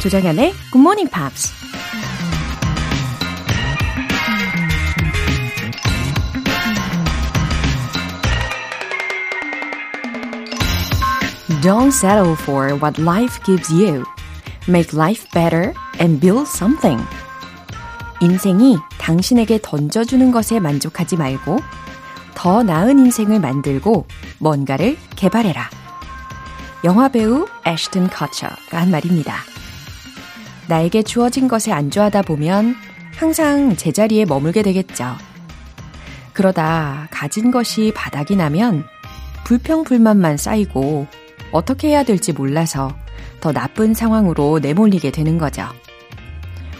조정연의 Good Morning Pops. Don't settle for what life gives you. Make life better and build something. 인생이 당신에게 던져주는 것에 만족하지 말고 더 나은 인생을 만들고 뭔가를 개발해라. 영화배우 애쉬튼 커처가 한 말입니다. 나에게 주어진 것에 안주하다 보면 항상 제자리에 머물게 되겠죠. 그러다 가진 것이 바닥이 나면 불평불만만 쌓이고 어떻게 해야 될지 몰라서 더 나쁜 상황으로 내몰리게 되는 거죠.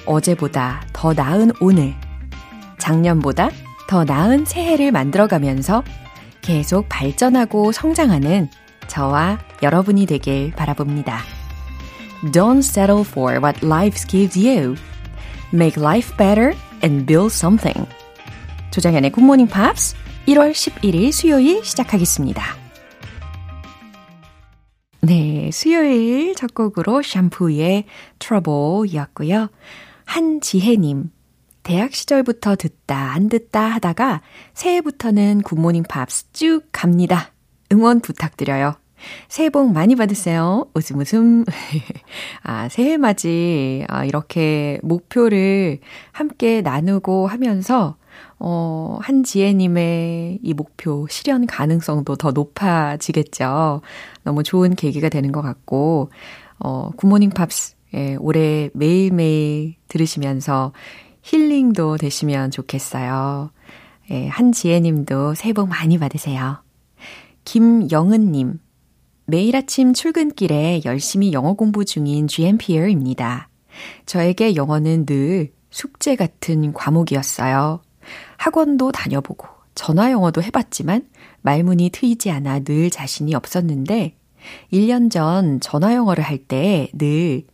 어제보다 더 나은 오늘, 작년보다 더 나은 새해를 만들어가면서 계속 발전하고 성장하는 저와 여러분이 되길 바라봅니다. Don't settle for what life gives you. Make life better and build something. 조장현의 굿모닝 팝스 1월 11일 수요일 시작하겠습니다. 네, 수요일 첫 곡으로 샴푸의 Trouble이었고요. 한지혜님, 대학 시절부터 듣다 안 듣다 하다가 새해부터는 굿모닝 팝스 쭉 갑니다. 응원 부탁드려요. 새해 복 많이 받으세요. 웃음 웃음. 아, 새해 맞이, 아, 이렇게 목표를 함께 나누고 하면서, 어, 한지혜님의 이 목표 실현 가능성도 더 높아지겠죠. 너무 좋은 계기가 되는 것 같고, 어, 굿모닝 팝스 예, 올해 매일매일 들으시면서 힐링도 되시면 좋겠어요. 예, 한지혜 님도 새해 복 많이 받으세요. 김영은 님. 매일 아침 출근길에 열심히 영어 공부 중인 GMPR입니다. 저에게 영어는 늘 숙제 같은 과목이었어요. 학원도 다녀보고 전화 영어도 해봤지만 말문이 트이지 않아 늘 자신이 없었는데 1년 전 전화 영어를 할 때 늘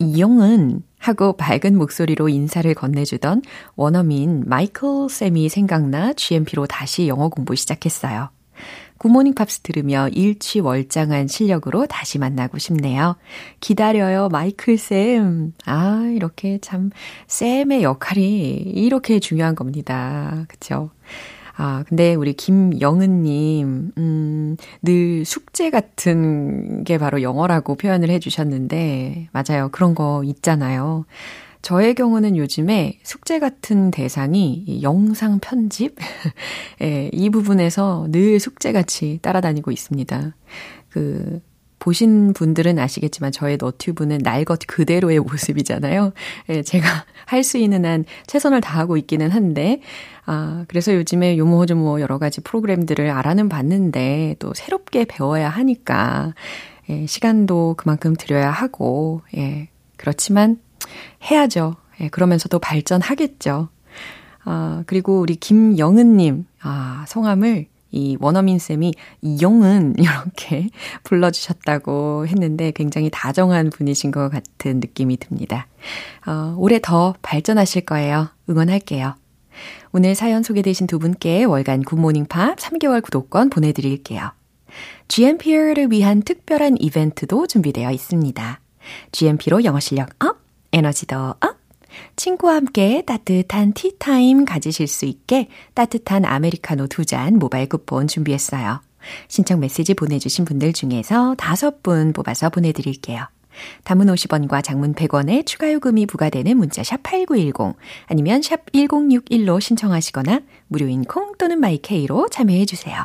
Hi 영은 하고 밝은 목소리로 인사를 건네주던 원어민 마이클 쌤이 생각나 GMP로 다시 영어 공부 시작했어요. 굿모닝 팝스 들으며 일취월장한 실력으로 다시 만나고 싶네요. 기다려요, 마이클 쌤. 아, 이렇게 참, 쌤의 역할이 이렇게 중요한 겁니다. 그쵸? 아, 근데 우리 김영은님, 음, 늘 숙제 같은 게 바로 영어라고 표현을 해주셨는데, 맞아요. 그런 거 있잖아요. 저의 경우는 요즘에 숙제 같은 대상이 영상 편집? 예, 이 부분에서 늘 숙제같이 따라다니고 있습니다. 그, 보신 분들은 아시겠지만 저의 너튜브는 날 것 그대로의 모습이잖아요. 예, 제가 할 수 있는 한 최선을 다하고 있기는 한데, 아, 그래서 요즘에 요모조모 여러 가지 프로그램들을 알아는 봤는데 또 새롭게 배워야 하니까, 예, 시간도 그만큼 들여야 하고, 예, 그렇지만 해야죠. 예, 그러면서도 발전하겠죠. 아, 그리고 우리 김영은님, 아, 성함을 이 원어민 쌤이 이영은 이렇게 불러주셨다고 했는데 굉장히 다정한 분이신 것 같은 느낌이 듭니다. 어, 올해 더 발전하실 거예요. 응원할게요. 오늘 사연 소개되신 두 분께 월간 굿모닝 팝 3개월 구독권 보내드릴게요. GMP를 위한 특별한 이벤트도 준비되어 있습니다. GMP로 영어 실력 up, 에너지도 up, 친구와 함께 따뜻한 티타임 가지실 수 있게 따뜻한 아메리카노 두 잔 모바일 쿠폰 준비했어요. 신청 메시지 보내주신 분들 중에서 다섯 분 뽑아서 보내드릴게요. 단문 50원과 장문 100원의 추가 요금이 부과되는 문자 샵 8910 아니면 샵 1061로 신청하시거나 무료인 콩 또는 마이케이로 참여해 주세요.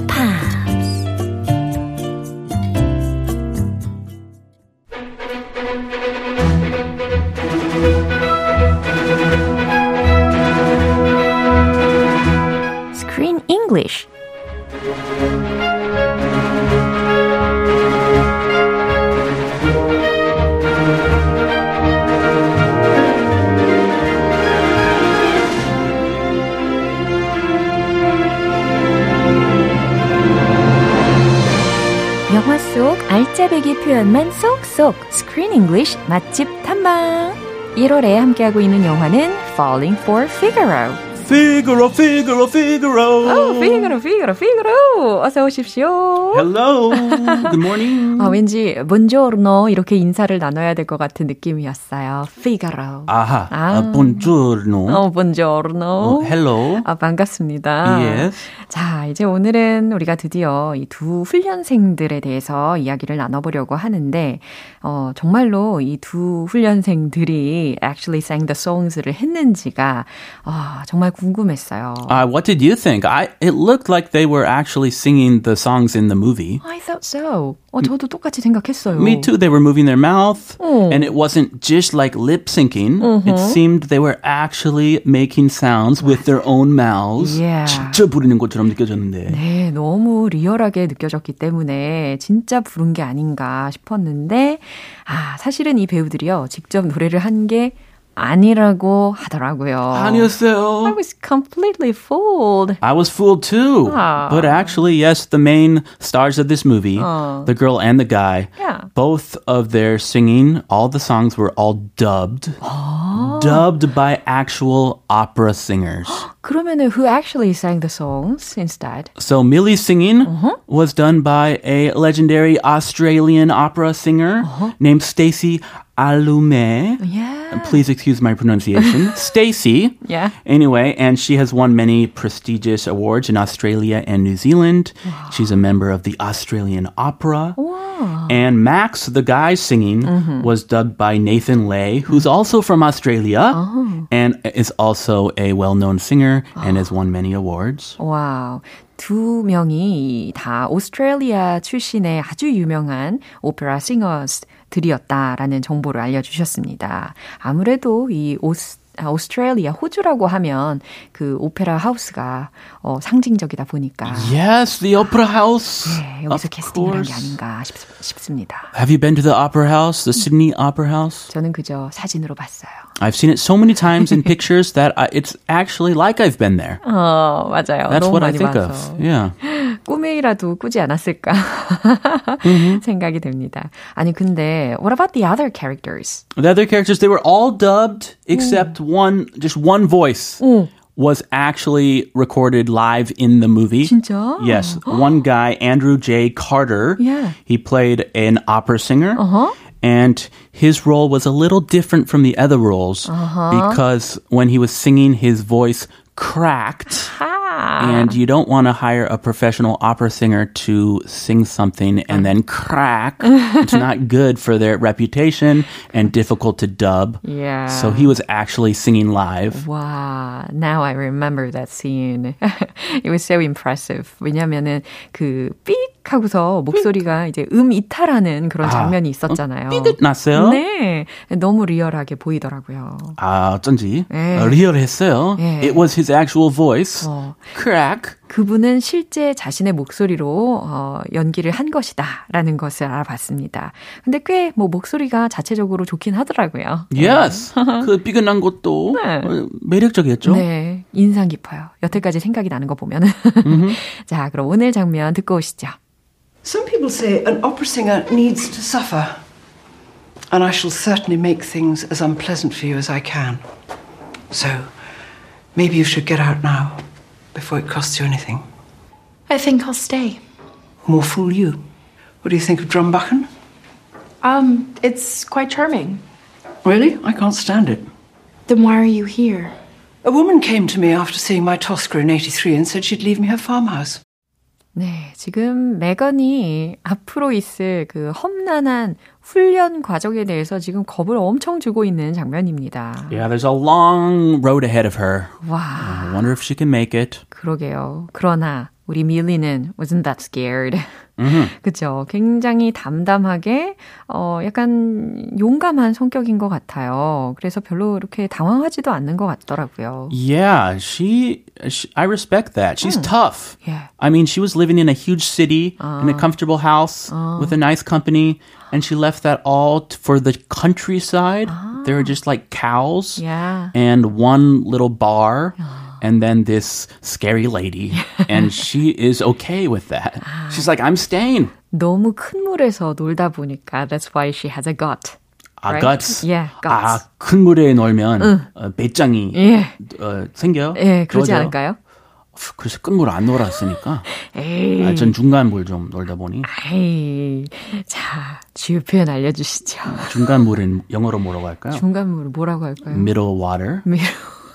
English. 영화 속 알짜배기 표현만 쏙쏙 스크린 잉글리쉬 맛집 탐방 1월에 함께하고 있는 영화는 Falling for Figaro Figaro, Figaro, Figaro. Oh, Figaro, Figaro, Figaro. 어서 오십시오. Hello. Good morning. 어, 왠지 buongiorno 이렇게 인사를 나눠야 될 것 같은 느낌이었어요. Figaro. 아하. 아. Uh, buongiorno. 어, buongiorno. Uh, hello. 아, 반갑습니다. Yes. 자, 이제 오늘은 우리가 드디어 이 두 훈련생들에 대해서 이야기를 나눠보려고 하는데, 어, 정말로 이 두 훈련생들이 actually sang the songs를 했는지가, 어, 정말 궁금했어요. Uh, what did you think? I it looked like they were actually singing the songs in the movie. I thought so. 어, 저도 똑같이 생각했어요. Me too. They were moving their mouth, Oh. and it wasn't just like lip syncing. Uh-huh. It seemed they were actually making sounds with their own mouths. Yeah. 진짜 부르는 것처럼 느껴졌는데. 네, 너무 리얼하게 느껴졌기 때문에 진짜 부른 게 아닌가 싶었는데, 아, 사실은 이 배우들이요, 직접 노래를 한 게 아니라고 하더라고요. I 아니었어요. was completely fooled. I was fooled too. Ah. But actually, yes, the main stars of this movie, Oh. the girl and the guy, Yeah. both of their singing, all the songs were all dubbed. Oh. Dubbed by actual opera singers. 그러면은 who actually sang the songs instead? So Millie's singing Uh-huh. was done by a legendary Australian opera singer named Stacey Alume. Uh-huh. Yeah. Please excuse my pronunciation. Stacy. Yeah. Anyway, and she has won many prestigious awards in Australia and New Zealand. She's a member of the Australian Opera. Wow. And Max, the guy singing, Mm-hmm. was dubbed by Nathan Lay, who's also from Australia Oh. and is also a well known singer and has won many awards. 와우. 두 명이 다 오스트레일리아 출신의 아주 유명한 오페라 싱어스 들이었다라는 정보를 알려주셨습니다. 아무래도 이 오스 아, 오스트레일리아 호주라고 하면 그 오페라 하우스가 어, 상징적이다 보니까 Yes, the Opera House. 네, 여기서 of 캐스팅이란 게 course. 아닌가 싶, 싶습니다. Have you been to the Opera House, the Sydney Opera House? 저는 그저 사진으로 봤어요. I've seen it so many times in pictures that I, it's actually like I've been there. 어, 맞아요. That's 너무 what I 많이 think 봐서. of. Yeah. 꿈에이라도 꾸지 않았을까 생각이 됩니다. 아니 근데 what about the other characters? The other characters, they were all dubbed except one, just one voice was actually recorded live in the movie. 진짜? Yes. One guy, Andrew J. Carter, Yeah. he played an opera singer. And his role was a little different from the other roles uh-huh. because when he was singing, his voice cracked. 아, And you don't want to hire a professional opera singer to sing something and then crack. it's not good for their reputation and difficult to dub. yeah. So he was actually singing live. 와, now I remember that scene. It was so impressive. 왜냐면은 그 삑 하고서 목소리가 이제 음 이탈하는 그런 장면이 있었잖아요. 삐끗 났어요? 네. 너무 리얼하게 보이더라고요. 아, 어쩐지 네. 어, 리얼했어요. 예. It was his actual voice. 어. Crack. 그분은 실제 자신의 목소리로 어, 연기를 한 것이다라는 것을 알아봤습니다. 근데 꽤 뭐 목소리가 자체적으로 좋긴 하더라고요. Yes. 그 삐끗난 것도 네. 어, 매력적이었죠. 네, 인상 깊어요. 여태까지 생각이 나는 거 보면은. 자, 그럼 오늘 장면 듣고 오시죠. Some people say an opera singer needs to suffer. And I shall certainly make things as unpleasant for you as I can. So, maybe you should get out now, before it costs you anything. I think I'll stay. More fool you. What do you think of Drumbachen? Um, it's quite charming. Really? I can't stand it. Then why are you here? A woman came to me after seeing my Tosca in 83 and said she'd leave me her farmhouse. 네, 지금 메건이 앞으로 있을 그 험난한 훈련 과정에 대해서 지금 겁을 엄청 주고 있는 장면입니다. Yeah, there's a long road ahead of her. 와, I wonder if she can make it. 그러게요. 그러나 우리 밀리는 wasn't that scared. 그죠. 굉장히 담담하게, 어, 약간 용감한 성격인 것 같아요. 그래서 별로 이렇게 당황하지도 않는 것 같더라고요. Yeah, she, she I respect that. She's tough. Yeah. I mean, she was living in a huge city in a comfortable house with a nice company and she left that all t- for the countryside. There were just like cows Yeah. and one little bar And then this scary lady, and she is okay with that. She's like, I'm staying. 너무 큰 물에서 놀다 보니까 that's why she has a gut. 아, right? guts. Yeah, 아, guts. 큰 물에 놀면 어, 배짱이 예. 어, 생겨. 예, 그러지 좋아져요? 않을까요? 그래서 큰물안 놀았으니까. 에이. 아, 전 중간 물 좀 놀다 보니 에이. 자, 주요 표현 알려주시죠. 중간 물은 영어로 뭐라고 할까요? 중간물 뭐라고 할까요? Middle water. 미로.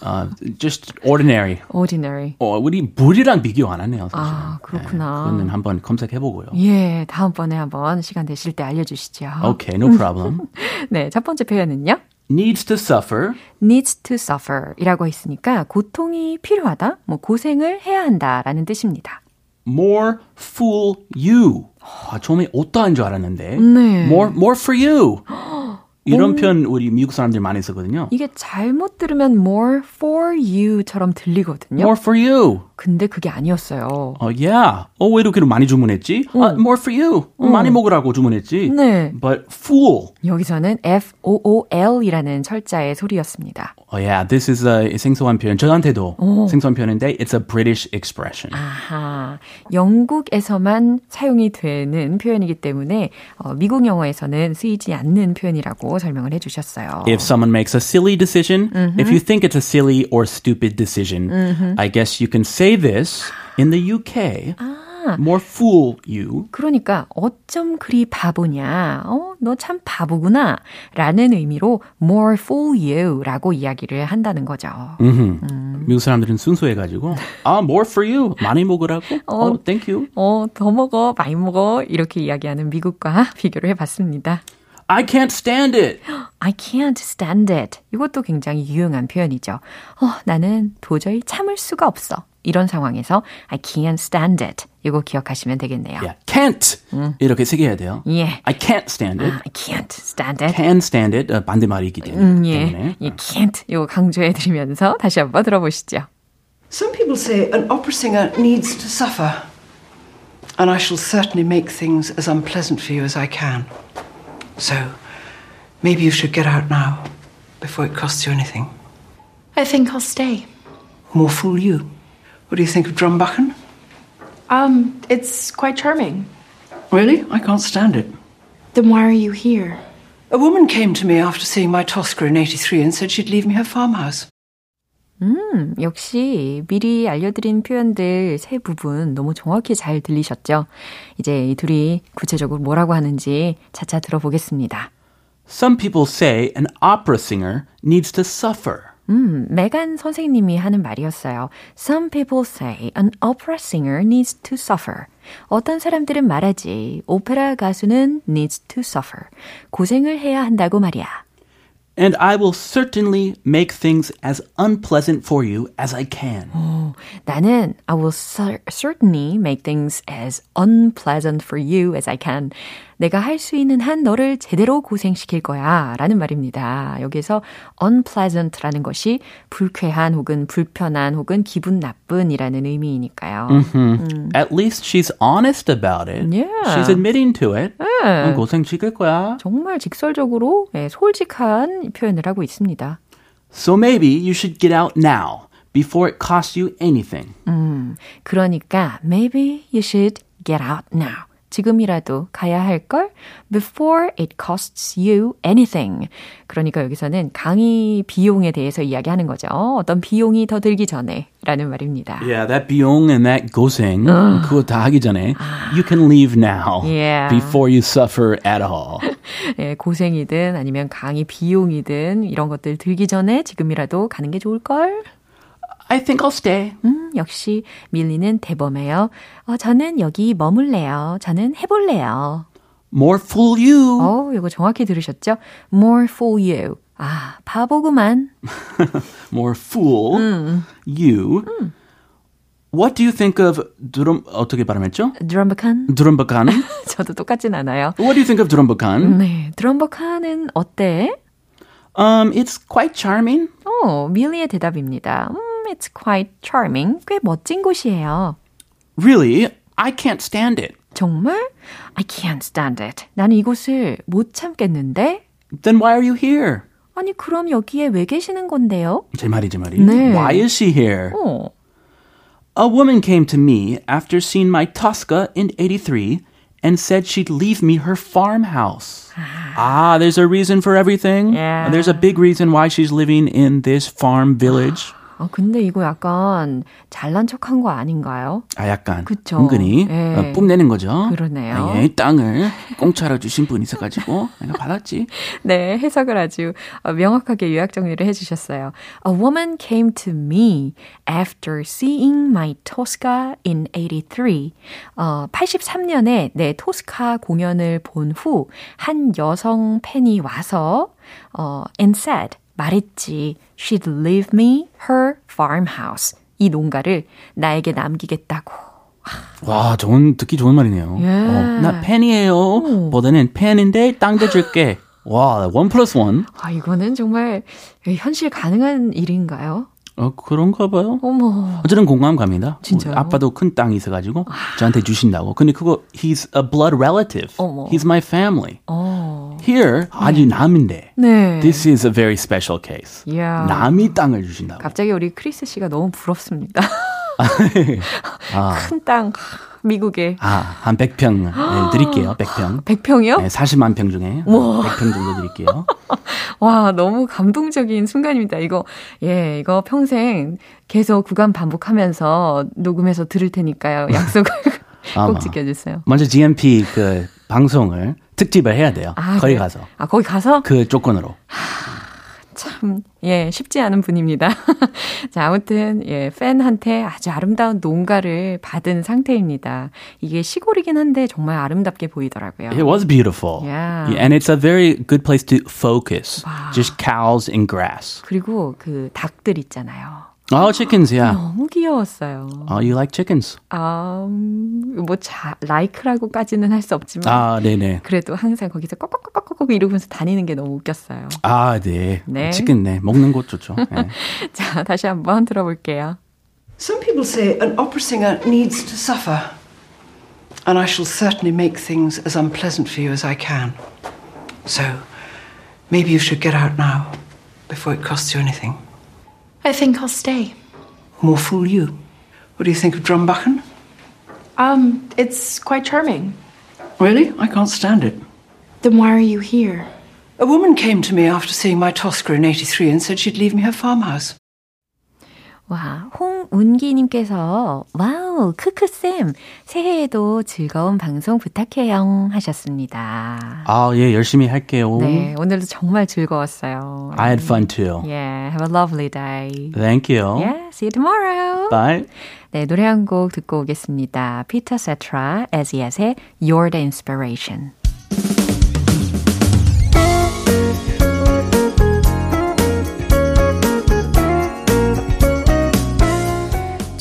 어, just ordinary. ordinary. 어, 우리 물이랑 비교 안 하네요, 사실. 아, 그렇구나. 그거는 한번 검색해 보고요. 예, 다음번에 한번 시간 되실 때 알려 주시죠. Okay, no problem. 네, 첫 번째 표현은요. Needs to suffer. needs to suffer 이라고 했으니까 고통이 필요하다, 뭐 고생을 해야 한다 라는 뜻입니다. More fool you. 아, 처음에 어떠한 줄 알았는데. 네. More, more for you. 이런 표현 우리 미국 사람들 많이 쓰거든요. 이게 잘못 들으면 more for you처럼 들리거든요. More for you. 근데 그게 아니었어요. 어, yeah. 어, 왜 이렇게 많이 주문했지? 아, more for you. 어, 많이 먹으라고 주문했지. 네. But fool. 여기서는 F-O-O-L이라는 철자의 소리였습니다. 어, yeah, this is a 생소한 표현. 저한테도 생소한 표현인데, it's a British expression. 아하, 영국에서만 사용이 되는 표현이기 때문에 어, 미국 영어에서는 쓰이지 않는 표현이라고 설명을 해주셨어요. If someone makes a silly decision, if you think it's a silly or stupid decision, I guess you can say this in the UK. More fool you. 그러니까 어쩜 그리 바보냐, 어, 너 참 바보구나, 라는 의미로 more fool you라고 이야기를 한다는 거죠. 미국 사람들은 순수해가지고, 아, more for you. 많이 먹으라고? 어, thank you. 어, 더 먹어, 많이 먹어, 이렇게 이야기하는 미국과 비교를 해봤습니다. I can't stand it. I can't stand it. 이것도 굉장히 유용한 표현이죠. 어, 나는 도저히 참을 수가 없어. 이런 상황에서 I can't stand it. 이거 기억하시면 되겠네요. Yeah, can't. 이렇게 쓰게 해야 돼요. 예. I can't stand it. I can't stand it. can stand it. 어, 반대말이기 때문에. 음, 예. 이 can't 이거 강조해드리면서 다시 한번 들어보시죠. Some people say an opera singer needs to suffer. And I shall certainly make things as unpleasant for you as I can. So, maybe you should get out now, before it costs you anything. I think I'll stay. More fool you. What do you think of Drumbucken? Um, it's quite charming. Really? I can't stand it. Then why are you here? A woman came to me after seeing my Tosca in 83 and said she'd leave me her farmhouse. 음, 역시 미리 알려드린 표현들 세 부분 너무 정확히 잘 들리셨죠? 이제 이 둘이 구체적으로 뭐라고 하는지 차차 들어보겠습니다. Some people say an opera singer needs to suffer. 음, 메간 선생님이 하는 말이었어요. Some people say an opera singer needs to suffer. 어떤 사람들은 말하지. 오페라 가수는 needs to suffer. 고생을 해야 한다고 말이야. And I will certainly make things as unpleasant for you as I can. Oh, 나는 I will cer- certainly make things as unpleasant for you as I can. 내가 할 수 있는 한 너를 제대로 고생시킬 거야. 라는 말입니다. 여기서 unpleasant라는 것이 불쾌한 혹은 불편한 혹은 기분 나쁜이라는 의미이니까요. At least she's honest about it. Yeah. She's admitting to it. 어, 고생 시킬 거야. 정말 직설적으로 예, 솔직한 표현을 하고 있습니다. So maybe you should get out now before it costs you anything. 그러니까 maybe you should get out now. 지금이라도 가야 할 걸 before it costs you anything. 그러니까 여기서는 강의 비용에 대해서 이야기하는 거죠. 어떤 비용이 더 들기 전에 라는 말입니다. Yeah, that 비용 and that 고생 그거 다 하기 전에 you can leave now Yeah. before you suffer at all. 예, 고생이든 아니면 강의 비용이든 이런 것들 들기 전에 지금이라도 가는 게 좋을 걸. I think I'll stay. 음, 역시 밀리는 대범해요. 어, 저는 여기 머물래요. 저는 해볼래요. More fool you. 어, 이거 정확히 들으셨죠? More for you. 아, 바보구만. More fool you. What do you think of 드럼 어떻게 발음했죠? 드럼버칸? 드럼버칸. 저도 똑같진 않아요. What do you think of 드럼버칸? 네, 드럼버칸은 어때? Um, it's quite charming. 어, 밀리의 대답입니다. 음, it's quite charming. 꽤 멋진 곳이에요. Really, I can't stand it. 정말? I can't stand it. 나는 이곳을 못 참겠는데? Then why are you here? 아니 그럼 여기에 왜 계시는 건데요? 제 말이 제 말이. 네. Why is she here? 어. A woman came to me after seeing my Tosca in 83 and said she'd leave me her farmhouse. ah, there's a reason for everything. Yeah. There's a big reason why she's living in this farm village. 아, 근데 이거 약간 잘난 척한 거 아닌가요? 아, 약간. 그쵸. 은근히 예. 어, 뽐내는 거죠. 그러네요. 예, 땅을 공짜로 주신 분이 있어가지고 내가 받았지. 네, 해석을 아주 명확하게 요약 정리를 해주셨어요. A woman came to me after seeing my Tosca in 83. 어, 83년에 내 토스카 공연을 본 후 한 여성 팬이 와서 어, and said 말했지. She'd leave me her farmhouse. 이 농가를 나에게 남기겠다고. 와, 좋은, 듣기 좋은 말이네요. 예. 어, 나 팬이에요. 오. 보다는 팬인데 땅 대줄게. 와, one plus one. 아, 이거는 정말 현실 가능한 일인가요? 어, 그런가 봐요. 어머. 어쨌든 공감 갑니다. 진짜요? 아빠도 큰 땅이 있어가지고 아. 저한테 주신다고. 근데 그거, he's a blood relative. 어머. He's my family. 어. Here, 네. 아주 남인데. 네. This is a very special case. Yeah. 남이 땅을 주신다고. 갑자기 우리 크리스 씨가 너무 부럽습니다. 아. 큰 땅. 미국에. 아, 한 100평 네, 드릴게요. 100평. 100평이요? 네, 40만 평 중에 와. 100평 정도 드릴게요. 와, 너무 감동적인 순간입니다. 이거, 예, 이거 평생 계속 구간 반복하면서 녹음해서 들을 테니까요. 약속을 꼭 지켜 주세요. 먼저 GMP 그 방송을 특집을 해야 돼요. 아, 거기 그래? 가서. 아, 거기 가서? 그 조건으로. 참, 예, 쉽지 않은 분입니다. 자, 아무튼, 예, 팬한테 아주 아름다운 농가를 받은 상태입니다. 이게 시골이긴 한데 정말 아름답게 보이더라고요. It was beautiful. Yeah. yeah and it's a very good place to focus. 와. Just cows and grass. 그리고 그 닭들 있잖아요. Oh, chickens, yeah. 너무 귀여웠어요. Oh, you like chickens? 음, 뭐, 자, like라고까지는 할 수 없지만. 아, 네네. 그래도 항상 거기서 꺽꺽꺽꺽꺽 이러면서 다니는 게 너무 웃겼어요. 아, 네. 네. 치킨, 네. 먹는 곳 좋죠. 네. 자, 다시 한번 들어볼게요. Some people say an opera singer needs to suffer. And I shall certainly make things as unpleasant for you as I can. So, maybe you should get out now, before it costs you anything. I think I'll stay. More fool you. What do you think of Drumbachen? Um, it's quite charming. Really? I can't stand it. Then why are you here? A woman came to me after seeing my Tosca in 83 and said she'd leave me her farmhouse. 와, 홍운기님께서, 와우, 크크쌤, 새해에도 즐거운 방송 부탁해요. 하셨습니다. 아, 예, 열심히 할게요. 네, 오늘도 정말 즐거웠어요. I had fun too. Yeah, have a lovely day. Thank you. Yeah, see you tomorrow. Bye. 네, 노래 한 곡 듣고 오겠습니다. Peter Cetera, Eziat의 You're the Inspiration.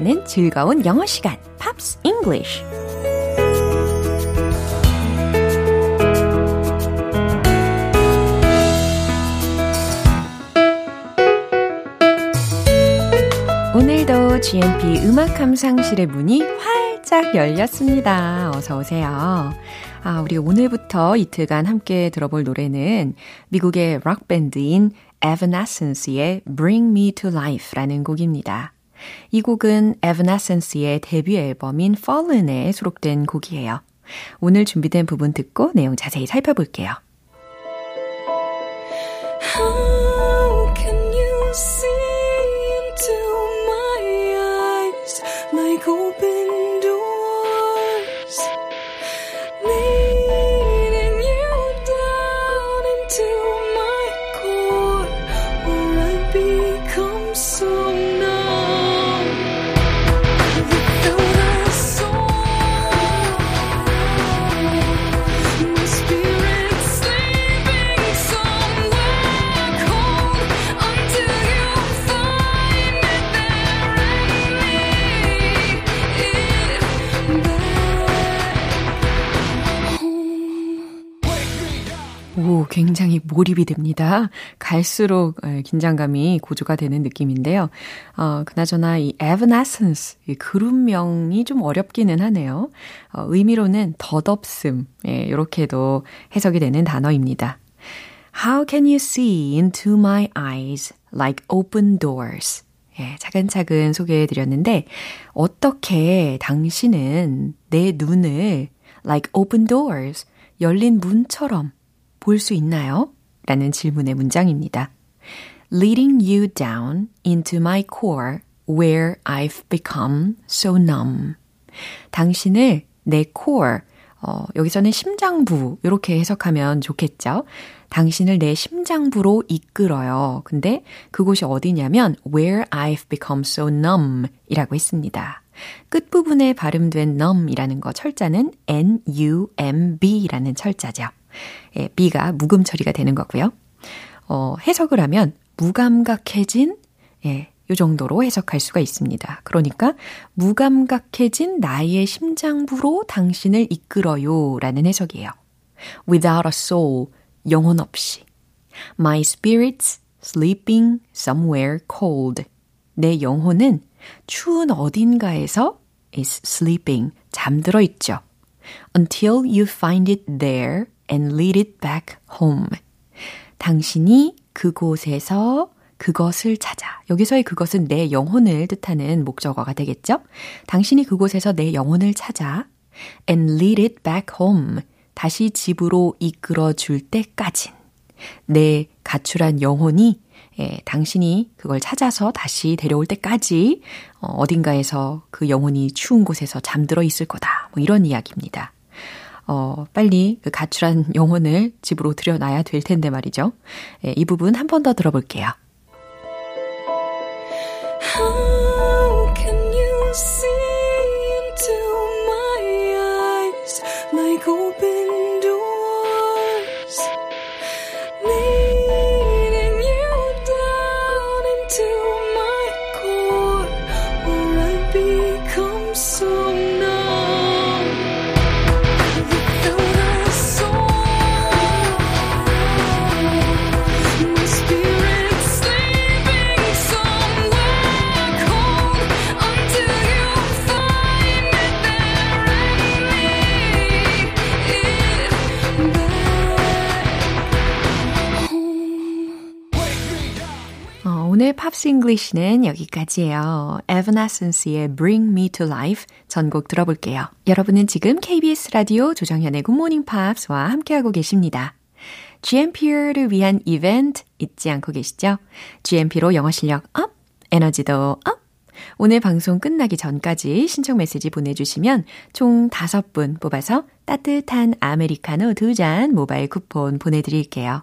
함께하는 즐거운 영어 시간. Pops English. 오늘도 GMP 음악 감상실의 문이 활짝 열렸습니다. 어서 오세요. 아, 우리 오늘부터 이틀간 함께 들어볼 노래는 미국의 락 밴드인 Evanescence의 Bring Me to Life라는 곡입니다. 이 곡은 Evanescence의 데뷔 앨범인 Fallen에 수록된 곡이에요. 오늘 준비된 부분 듣고 내용 자세히 살펴볼게요. 오, 굉장히 몰입이 됩니다. 갈수록 긴장감이 고조가 되는 느낌인데요. 어, 그나저나 이 evanescence, 이 그룹명이 좀 어렵기는 하네요. 어, 의미로는 덧없음, 예, 이렇게도 해석이 되는 단어입니다. How can you see into my eyes like open doors? 예, 차근차근 소개해 드렸는데, 어떻게 당신은 내 눈을 like open doors, 열린 문처럼 볼 수 있나요? 라는 질문의 문장입니다. Leading you down into my core where I've become so numb. 당신을 내 core, 어, 여기서는 심장부, 이렇게 해석하면 좋겠죠? 당신을 내 심장부로 이끌어요. 근데 그곳이 어디냐면 where I've become so numb 이라고 했습니다. 끝부분에 발음된 numb이라는 거 철자는 N-U-M-B라는 철자죠. 예, B가 묵음 처리가 되는 거고요. 어, 해석을 하면 무감각해진 예, 요 정도로 해석할 수가 있습니다. 그러니까 무감각해진 나의 심장부로 당신을 이끌어요 라는 해석이에요. Without a soul, 영혼 없이. My spirit's sleeping somewhere cold. 내 영혼은 추운 어딘가에서 is sleeping, 잠들어 있죠. Until you find it there and lead it back home. 당신이 그곳에서 그것을 찾아. 여기서의 그것은 내 영혼을 뜻하는 목적어가 되겠죠? 당신이 그곳에서 내 영혼을 찾아 and lead it back home. 다시 집으로 이끌어 줄 때까진 내 가출한 영혼이 예, 당신이 그걸 찾아서 다시 데려올 때까지 어, 어딘가에서 그 영혼이 추운 곳에서 잠들어 있을 거다. 뭐 이런 이야기입니다. 어, 빨리 그 가출한 영혼을 집으로 들여놔야 될 텐데 말이죠. 예, 이 부분 한 번 더 들어볼게요. 오늘 Pops English는 여기까지예요. Evanescence의 Bring Me to Life 전곡 들어볼게요. 여러분은 지금 KBS 라디오 조정현의 굿모닝 팝스와 함께하고 계십니다. GMP를 위한 이벤트 잊지 않고 계시죠? GMP로 영어 실력 up, 에너지도 up! 오늘 방송 끝나기 전까지 신청 메시지 보내주시면 총 5분 뽑아서 따뜻한 아메리카노 2잔 모바일 쿠폰 보내드릴게요.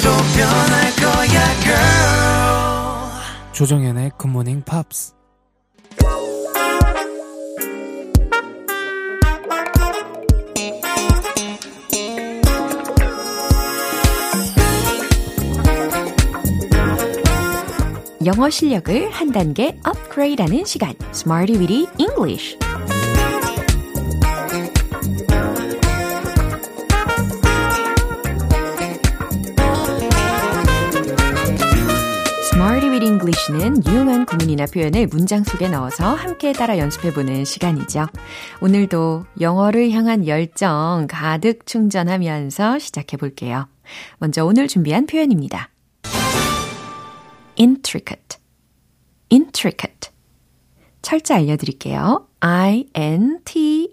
향기로 변할 거야 girl. 조정연의 굿모닝 팝스 영어 실력을 한 단계 업그레이드하는 시간, Smarty Weedy English. 유용한 구문이나 표현을 문장 속에 넣어서 함께 따라 연습해보는 시간이죠. 오늘도 영어를 향한 열정 가득 충전하면서 시작해볼게요. 먼저 오늘 준비한 표현입니다. intricate, intricate. 철자 알려드릴게요. I-N-T-R-I-C-A-T-E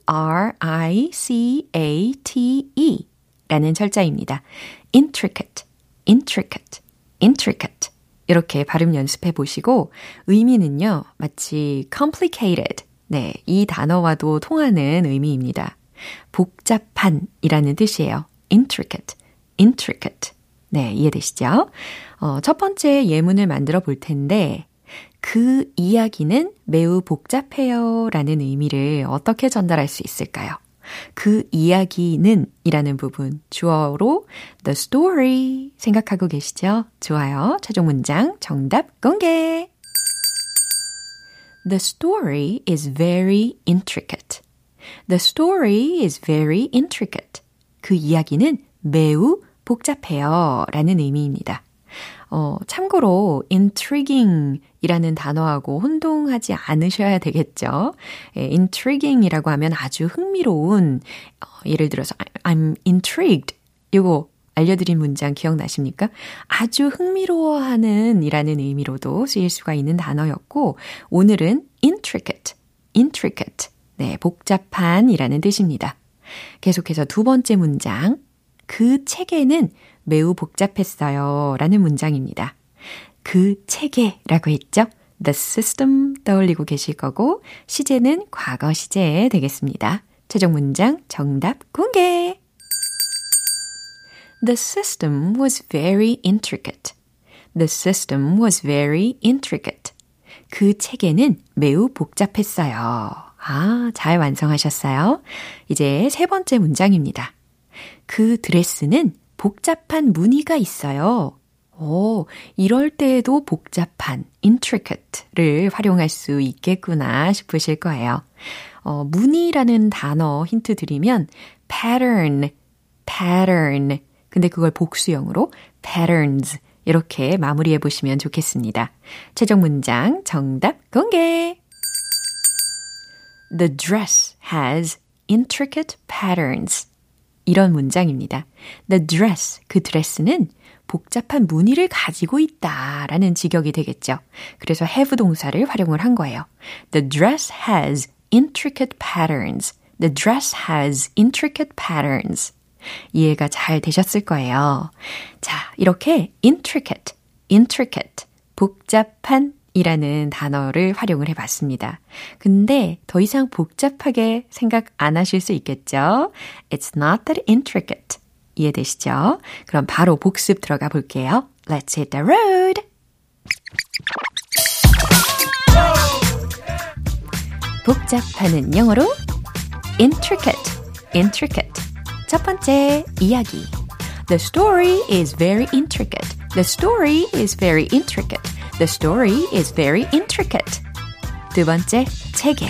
라는 철자입니다. intricate, intricate, intricate. 이렇게 발음 연습해 보시고 의미는요, 마치 complicated 네, 이 단어와도 통하는 의미입니다. 복잡한이라는 뜻이에요. intricate, intricate. 네, 이해되시죠? 어, 첫 번째 예문을 만들어 볼 텐데, 그 이야기는 매우 복잡해요 라는 의미를 어떻게 전달할 수 있을까요? 그 이야기는 이라는 부분 주어로 the story 생각하고 계시죠? 좋아요. 최종 문장 정답 공개. The story is very intricate. The story is very intricate. 그 이야기는 매우 복잡해요. 라는 의미입니다. 어, 참고로 intriguing 이라는 단어하고 혼동하지 않으셔야 되겠죠. 예, intriguing 이라고 하면 아주 흥미로운, 어, 예를 들어서 I'm intrigued. 이거 알려드린 문장 기억나십니까? 아주 흥미로워하는 이라는 의미로도 쓰일 수가 있는 단어였고, 오늘은 intricate, intricate. 네, 복잡한 이라는 뜻입니다. 계속해서 두 번째 문장. 그 책에는 매우 복잡했어요. 라는 문장입니다. 그 체계라고 했죠? The system 떠올리고 계실 거고, 시제는 과거 시제 되겠습니다. 최종 문장 정답 공개! The system was very intricate. The system was very intricate. 그 체계는 매우 복잡했어요. 아, 잘 완성하셨어요. 이제 세 번째 문장입니다. 그 드레스는 복잡한 무늬가 있어요. 오, 이럴 때에도 복잡한 intricate를 활용할 수 있겠구나 싶으실 거예요. 어, 무늬라는 단어 힌트 드리면 pattern, pattern. 근데 그걸 복수형으로 patterns 이렇게 마무리해 보시면 좋겠습니다. 최종 문장 정답 공개. The dress has intricate patterns. 이런 문장입니다. The dress, 그 드레스는 복잡한 무늬를 가지고 있다 라는 직역이 되겠죠. 그래서 have 동사를 활용을 한 거예요. The dress has intricate patterns. The dress has intricate patterns. 이해가 잘 되셨을 거예요. 자, 이렇게 intricate, intricate, 복잡한 이라는 단어를 활용을 해 봤습니다. 근데 더 이상 복잡하게 생각 안 하실 수 있겠죠? It's not that intricate. 이해되시죠? 그럼 바로 복습 들어가 볼게요. Let's hit the road! 복잡하는 영어로 intricate, intricate. 첫 번째 이야기. The story is very intricate. The story is very intricate. The story is very intricate. 두 번째, 체계.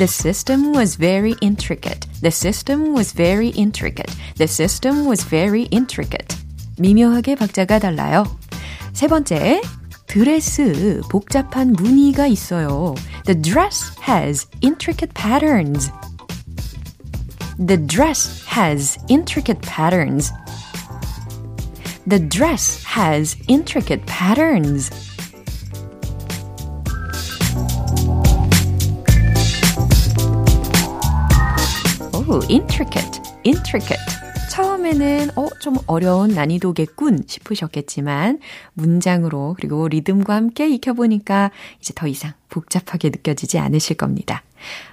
The system was very intricate. The system was very intricate. The system was very intricate. 미묘하게 박자가 달라요. 세 번째, 드레스 복잡한 무늬가 있어요. The dress has intricate patterns. The dress has intricate patterns. The dress has intricate patterns. Intricate, intricate. 처음에는 어, 좀 어려운 난이도겠군 싶으셨겠지만 문장으로 그리고 리듬과 함께 익혀보니까 이제 더 이상 복잡하게 느껴지지 않으실 겁니다.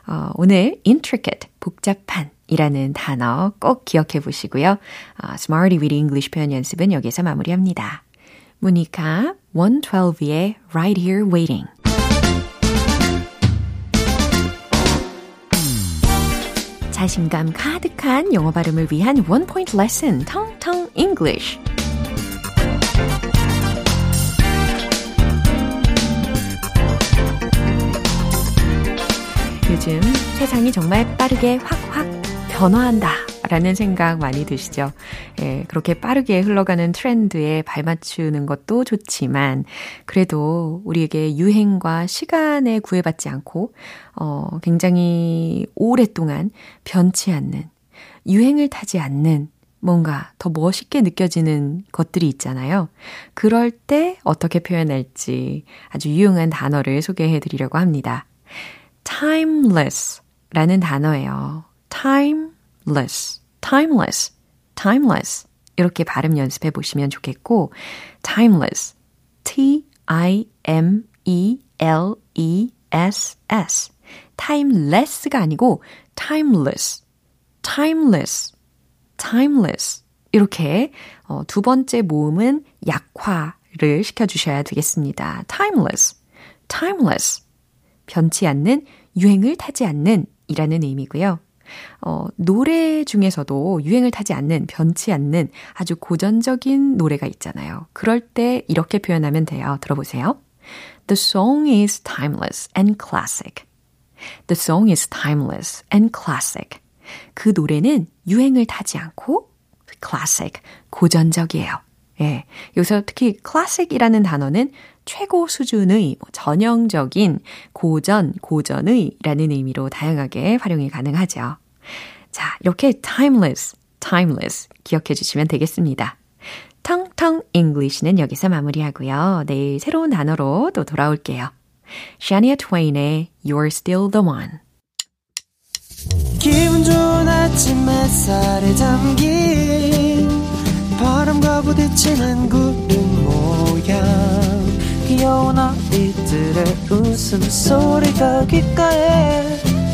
어, 오늘 intricate, 복잡한 이라는 단어 꼭 기억해 보시고요. 어, Smarty with English 표현 연습은 여기서 마무리합니다. 모니카 112의 Right Here Waiting 자신감 가득한 영어 발음을 위한 원 포인트 레슨 텅텅 English. 요즘 세상이 정말 빠르게 확확 변화한다. 라는 생각 많이 드시죠? 예, 그렇게 빠르게 흘러가는 트렌드에 발맞추는 것도 좋지만, 그래도 우리에게 유행과 시간에 구애받지 않고, 어, 굉장히 오랫동안 변치 않는, 유행을 타지 않는 뭔가 더 멋있게 느껴지는 것들이 있잖아요. 그럴 때 어떻게 표현할지 아주 유용한 단어를 소개해 드리려고 합니다. timeless 라는 단어예요. Timeless, timeless, timeless. 이렇게 발음 연습해 보시면 좋겠고, timeless, T-I-M-E-L-E-S-S. timeless가 아니고 timeless, timeless, timeless. 이렇게 어, 두 번째 모음은 약화를 시켜주셔야 되겠습니다. timeless, timeless. 변치 않는, 유행을 타지 않는 이라는 의미고요. 어, 노래 중에서도 유행을 타지 않는, 변치 않는 아주 고전적인 노래가 있잖아요. 그럴 때 이렇게 표현하면 돼요. 들어보세요. The song is timeless and classic. The song is timeless and classic. 그 노래는 유행을 타지 않고 classic, 고전적이에요. 예. 여기서 특히 classic이라는 단어는 최고 수준의, 뭐 전형적인, 고전, 고전의 라는 의미로 다양하게 활용이 가능하죠. 자, 이렇게 timeless, timeless 기억해 주시면 되겠습니다. 텅텅 English는 여기서 마무리하고요. 내일 새로운 단어로 또 돌아올게요. Shania Twain의 You're Still the One. 기분 좋은 아침 햇살에 담긴 바람과 부딪히는 구름 모양 귀여운 아이들의 웃음소리가 귓가에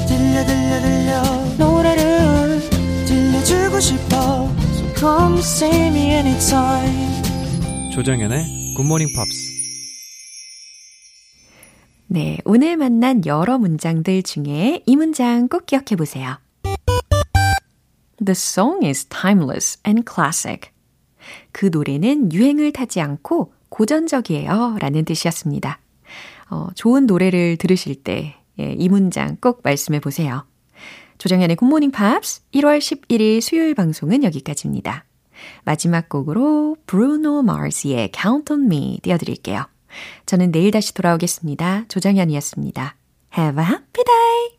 들려 들려 들려 노래를 들려주고 싶어 So come see me anytime 조정연의 굿모닝 팝스 네, 오늘 만난 여러 문장들 중에 이 문장 꼭 기억해 보세요. The song is timeless and classic. 그 노래는 유행을 타지 않고 고전적이에요. 라는 뜻이었습니다. 어, 좋은 노래를 들으실 때, 예, 이 문장 꼭 말씀해 보세요. 조정현의 굿모닝 팝스 1월 11일 수요일 방송은 여기까지입니다. 마지막 곡으로 브루노 마르스의 Count on Me 띄워드릴게요. 저는 내일 다시 돌아오겠습니다. 조정현이었습니다. Have a happy day!